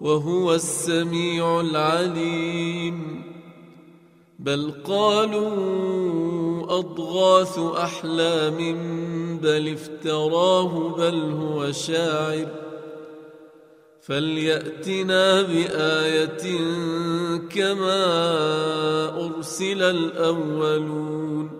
وهو السميع العليم. بل قالوا أضغاث أحلام بل افتراه بل هو شاعر. فليأتنا بآية كما أرسل الأولون.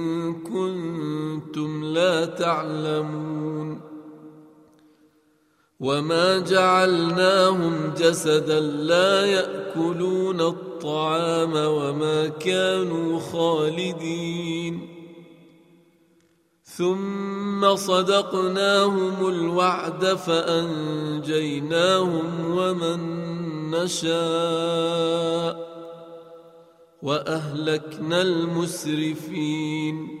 كنتم لا تعلمون وما جعلناهم جسدا لا يأكلون الطعام وما كانوا خالدين ثم صدقناهم الوعد فأنجيناهم ومن نشاء وأهلكنا المسرفين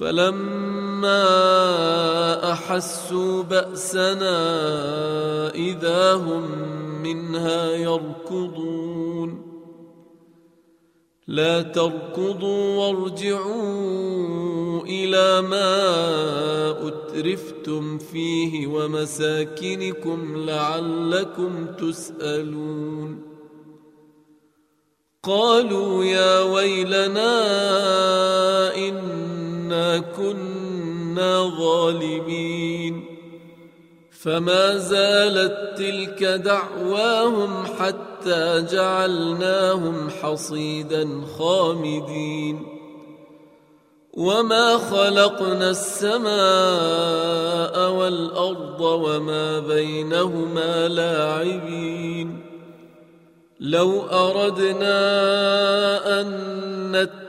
فلما أحسوا بأسنا إذا هم منها يركضون. لا تركضوا وارجعوا إلى ما أترفتم فيه ومساكنكم لعلكم تسألون. قالوا يا ويلنا إن كنا ظالمين. فما زالت تلك دعواهم حتى جعلناهم حصيدا خامدين. وما خلقنا السماء والأرض وما بينهما لاعبين. لو أردنا أن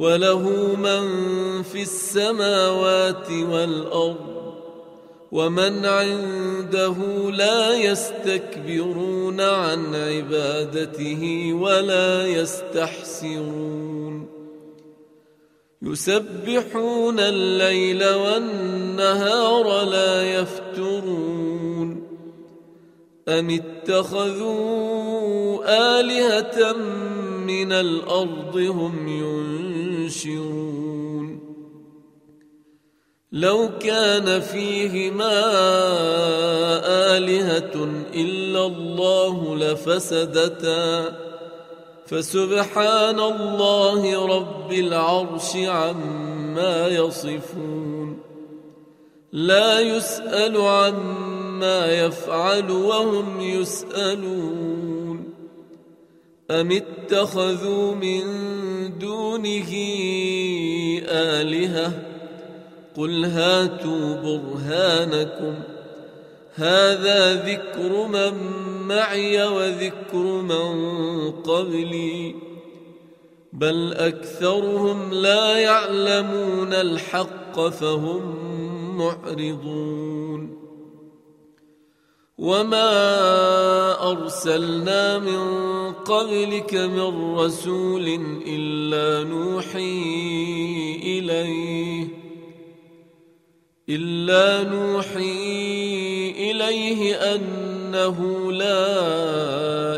وله من في السماوات والأرض ومن عنده لا يستكبرون عن عبادته ولا يستحسرون. يسبحون الليل والنهار لا يفترون. أم اتخذوا آلهة من الأرض هم ينشرون لو كان فيهما آلهة إلا الله لفسدتا. فسبحان الله رب العرش عما يصفون. لا يسأل عما يفعل وهم يسألون. أم اتخذوا من دونه آلهة. قل هاتوا برهانكم. هذا ذكر من معي وذكر من قبلي. بل أكثرهم لا يعلمون الحق فهم معرضون. وما ارسلنا من قبلك من رسول الا نوحي اليه الا نوحي اليه انه لا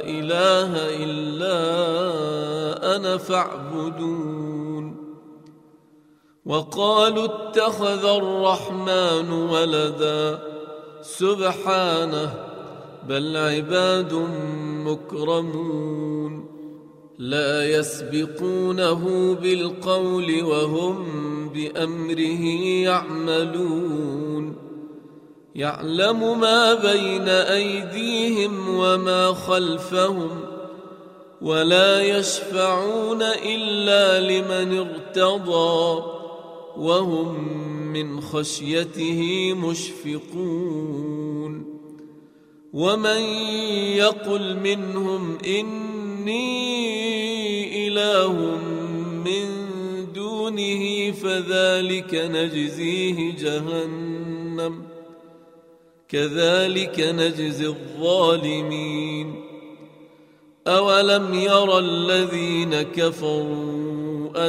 اله الا أنا فاعبدون وقالوا اتخذ الرحمن ولدا سبحانه بل عباد مكرمون. لا يسبقونه بالقول وهم بأمره يعملون. يعلم ما بين أيديهم وما خلفهم ولا يشفعون إلا لمن ارتضى وهم من خشيته مشفقون ومن يقل منهم إني إله من دونه فذلك نجزيه جهنم كذلك نجزي الظالمين أولم ير الذين كفروا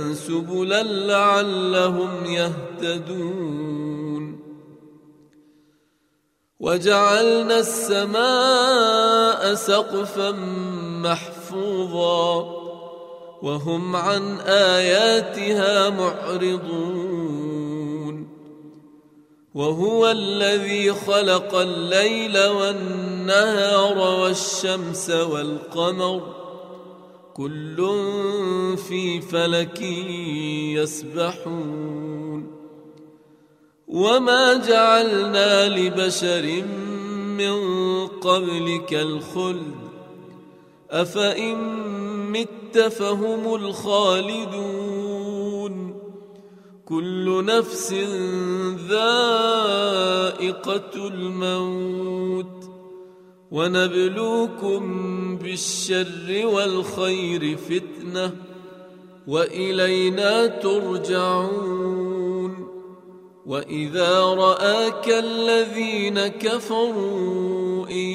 سبلا لعلهم يهتدون. وجعلنا السماء سقفا محفوظا وهم عن آياتها معرضون. وهو الذي خلق الليل والنهار والشمس والقمر كل في فلك يسبحون. وما جعلنا لبشر من قبلك الخلد. أفإن مت فهم الخالدون. كل نفس ذائقة الموت. ونبلوكم بالشر والخير فتنة وإلينا ترجعون وإذا رآك الذين كفروا إن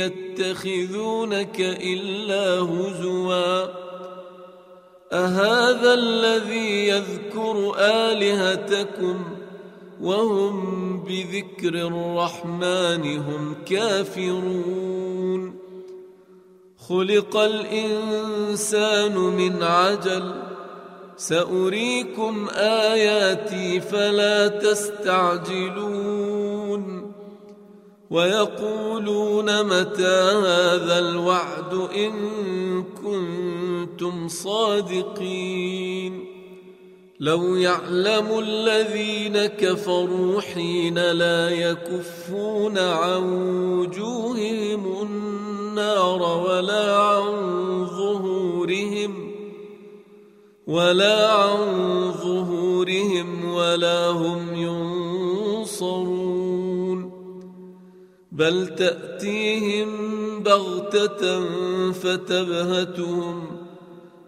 يتخذونك إلا هزوا أهذا الذي يذكر آلهتكم وهم بذكر الرحمن هم كافرون. خلق الإنسان من عجل سأريكم آياتي فلا تستعجلون. ويقولون متى هذا الوعد إن كنتم صادقين. لو يعلم الذين كفروا حين لا يكفون عن وجوههم النار ولا عن ظهورهم ولا عن ظهورهم ولا هم ينصرون بل تأتيهم بغتة فتبهتهم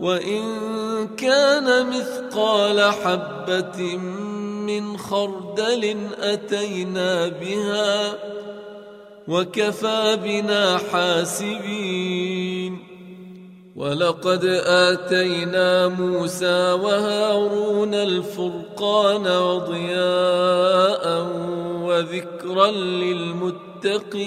وإن كان مثقال حبة من خردل أتينا بها وكفى بنا حاسبين ولقد آتينا موسى وهارون الفرقان وضياء وذكرا للمتقين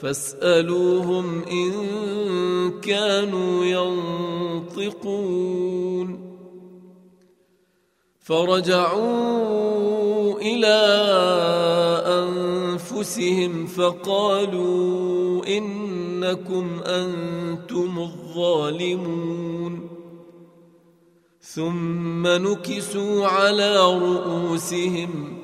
فاسألوهم إن كانوا ينطقون. فرجعوا إلى أنفسهم فقالوا إنكم أنتم الظالمون. ثم نكسوا على رؤوسهم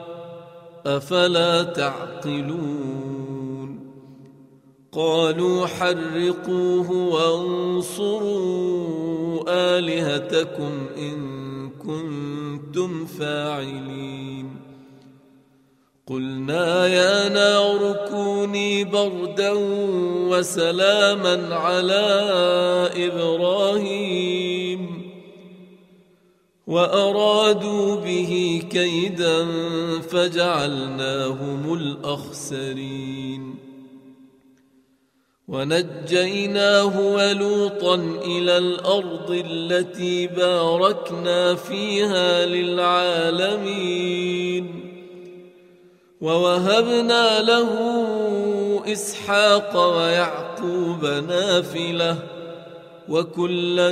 أفلا تعقلون قالوا حرقوه وانصروا آلهتكم إن كنتم فاعلين قلنا يا نار كوني بردا وسلاما على إبراهيم وأرادوا به كيدا فجعلناهم الأخسرين. ونجيناه ولوطا إلى الأرض التي باركنا فيها للعالمين. ووهبنا له إسحاق ويعقوب نافلة. وكلا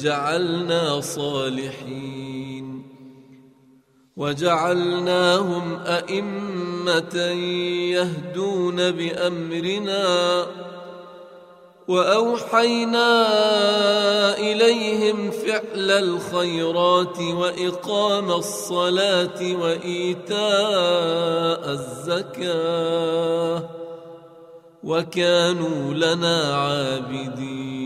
جعلنا صالحين وجعلناهم أئمة يهدون بأمرنا وأوحينا إليهم فعل الخيرات وإقام الصلاة وإيتاء الزكاة وكانوا لنا عابدين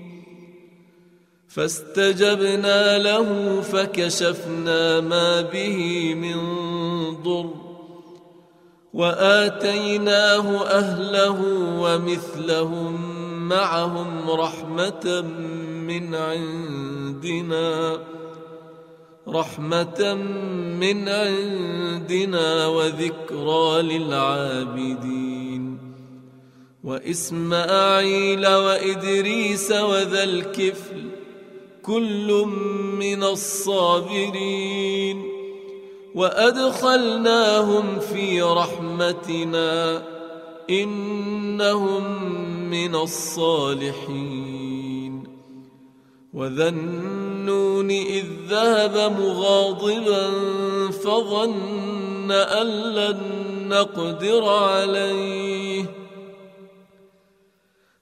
فاستجبنا له فكشفنا ما به من ضر وآتيناه أهله ومثلهم معهم رحمة من عندنا رحمة من عندنا وذكرى للعابدين وإسماعيل وإدريس وذا الكفل كل من الصابرين وأدخلناهم في رحمتنا إنهم من الصالحين وذا النون إذ ذهب مغاضبا فظن أن لن نقدر عليه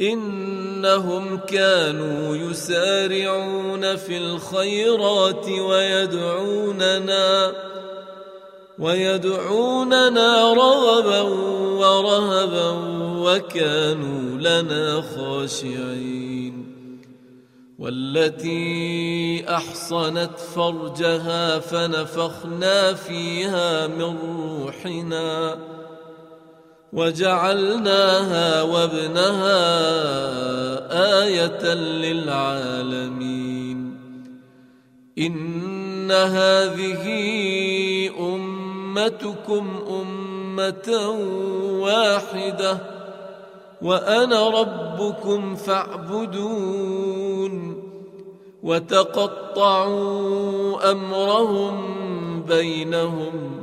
إنهم كانوا يسارعون في الخيرات ويدعوننا ويدعوننا رغبا ورهبا وكانوا لنا خاشعين. والتي أحصنت فرجها فنفخنا فيها من روحنا. وجعلناها وابنها آية للعالمين. إن هذه أمتكم أمة واحدة وأنا ربكم فاعبدون. وتقطعوا أمرهم بينهم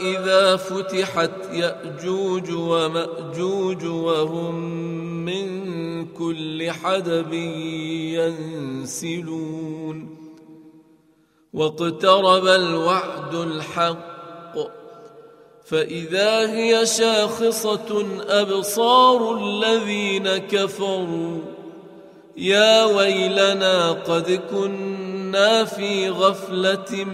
إذا فتحت يأجوج ومأجوج وهم من كل حدب ينسلون واقترب الوعد الحق فإذا هي شاخصة أبصار الذين كفروا يا ويلنا قد كنا في غفلة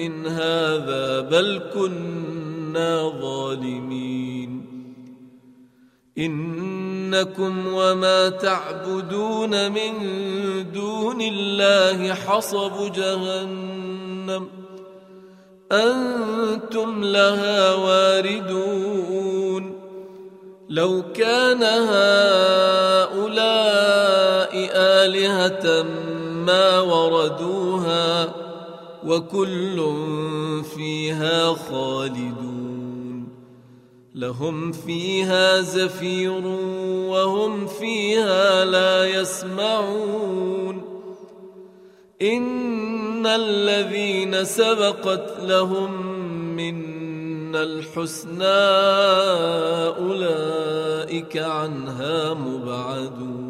من هذا بل كنا ظالمين. إنكم وما تعبدون من دون الله حصب جهنم. أنتم لها واردون. لو كان هؤلاء آلهة ما وردوها وكل فيها خالدون. لهم فيها زفير وهم فيها لا يسمعون. إن الذين سبقت لهم منا الحسنى أولئك عنها مبعدون.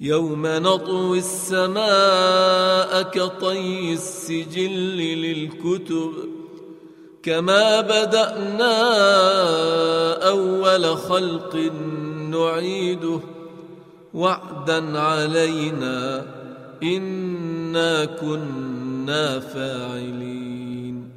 يوم نطوي السماء كطي السجل للكتب كما بدأنا أول خلق نعيده وعدا علينا إنا كنا فاعلين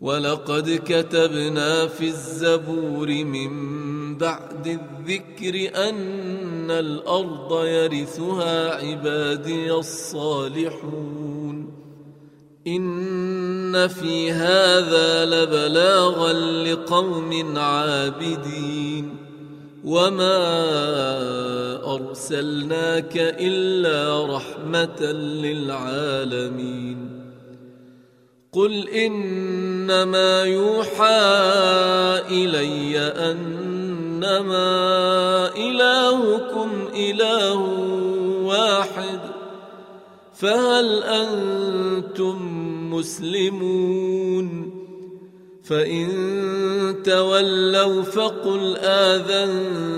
ولقد كتبنا في الزبور من بعد الذكر أن الأرض يرثها عبادي الصالحون. إن في هذا لبلاغا لقوم عابدين. وما أرسلناك إلا رحمة للعالمين. قل إنما يوحى إلي إنما إلهكم إله واحد فهل أنتم مسلمون؟ فإن تولوا فقل آذنتكم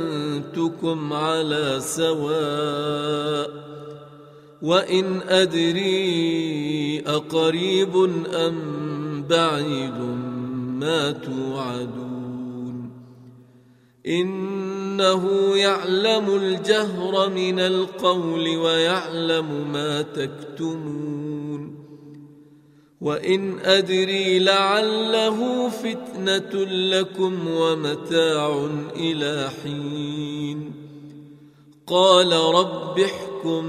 على سواء وإن أدري أقريب أم بعيد ما توعدون. إنه يعلم الجهر من القول ويعلم ما تكتمون وإن أدري لعله فتنة لكم ومتاع إلى حين قال رب احكم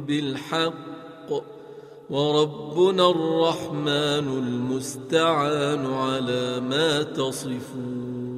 بالحق وربنا الرحمن المستعان على ما تصفون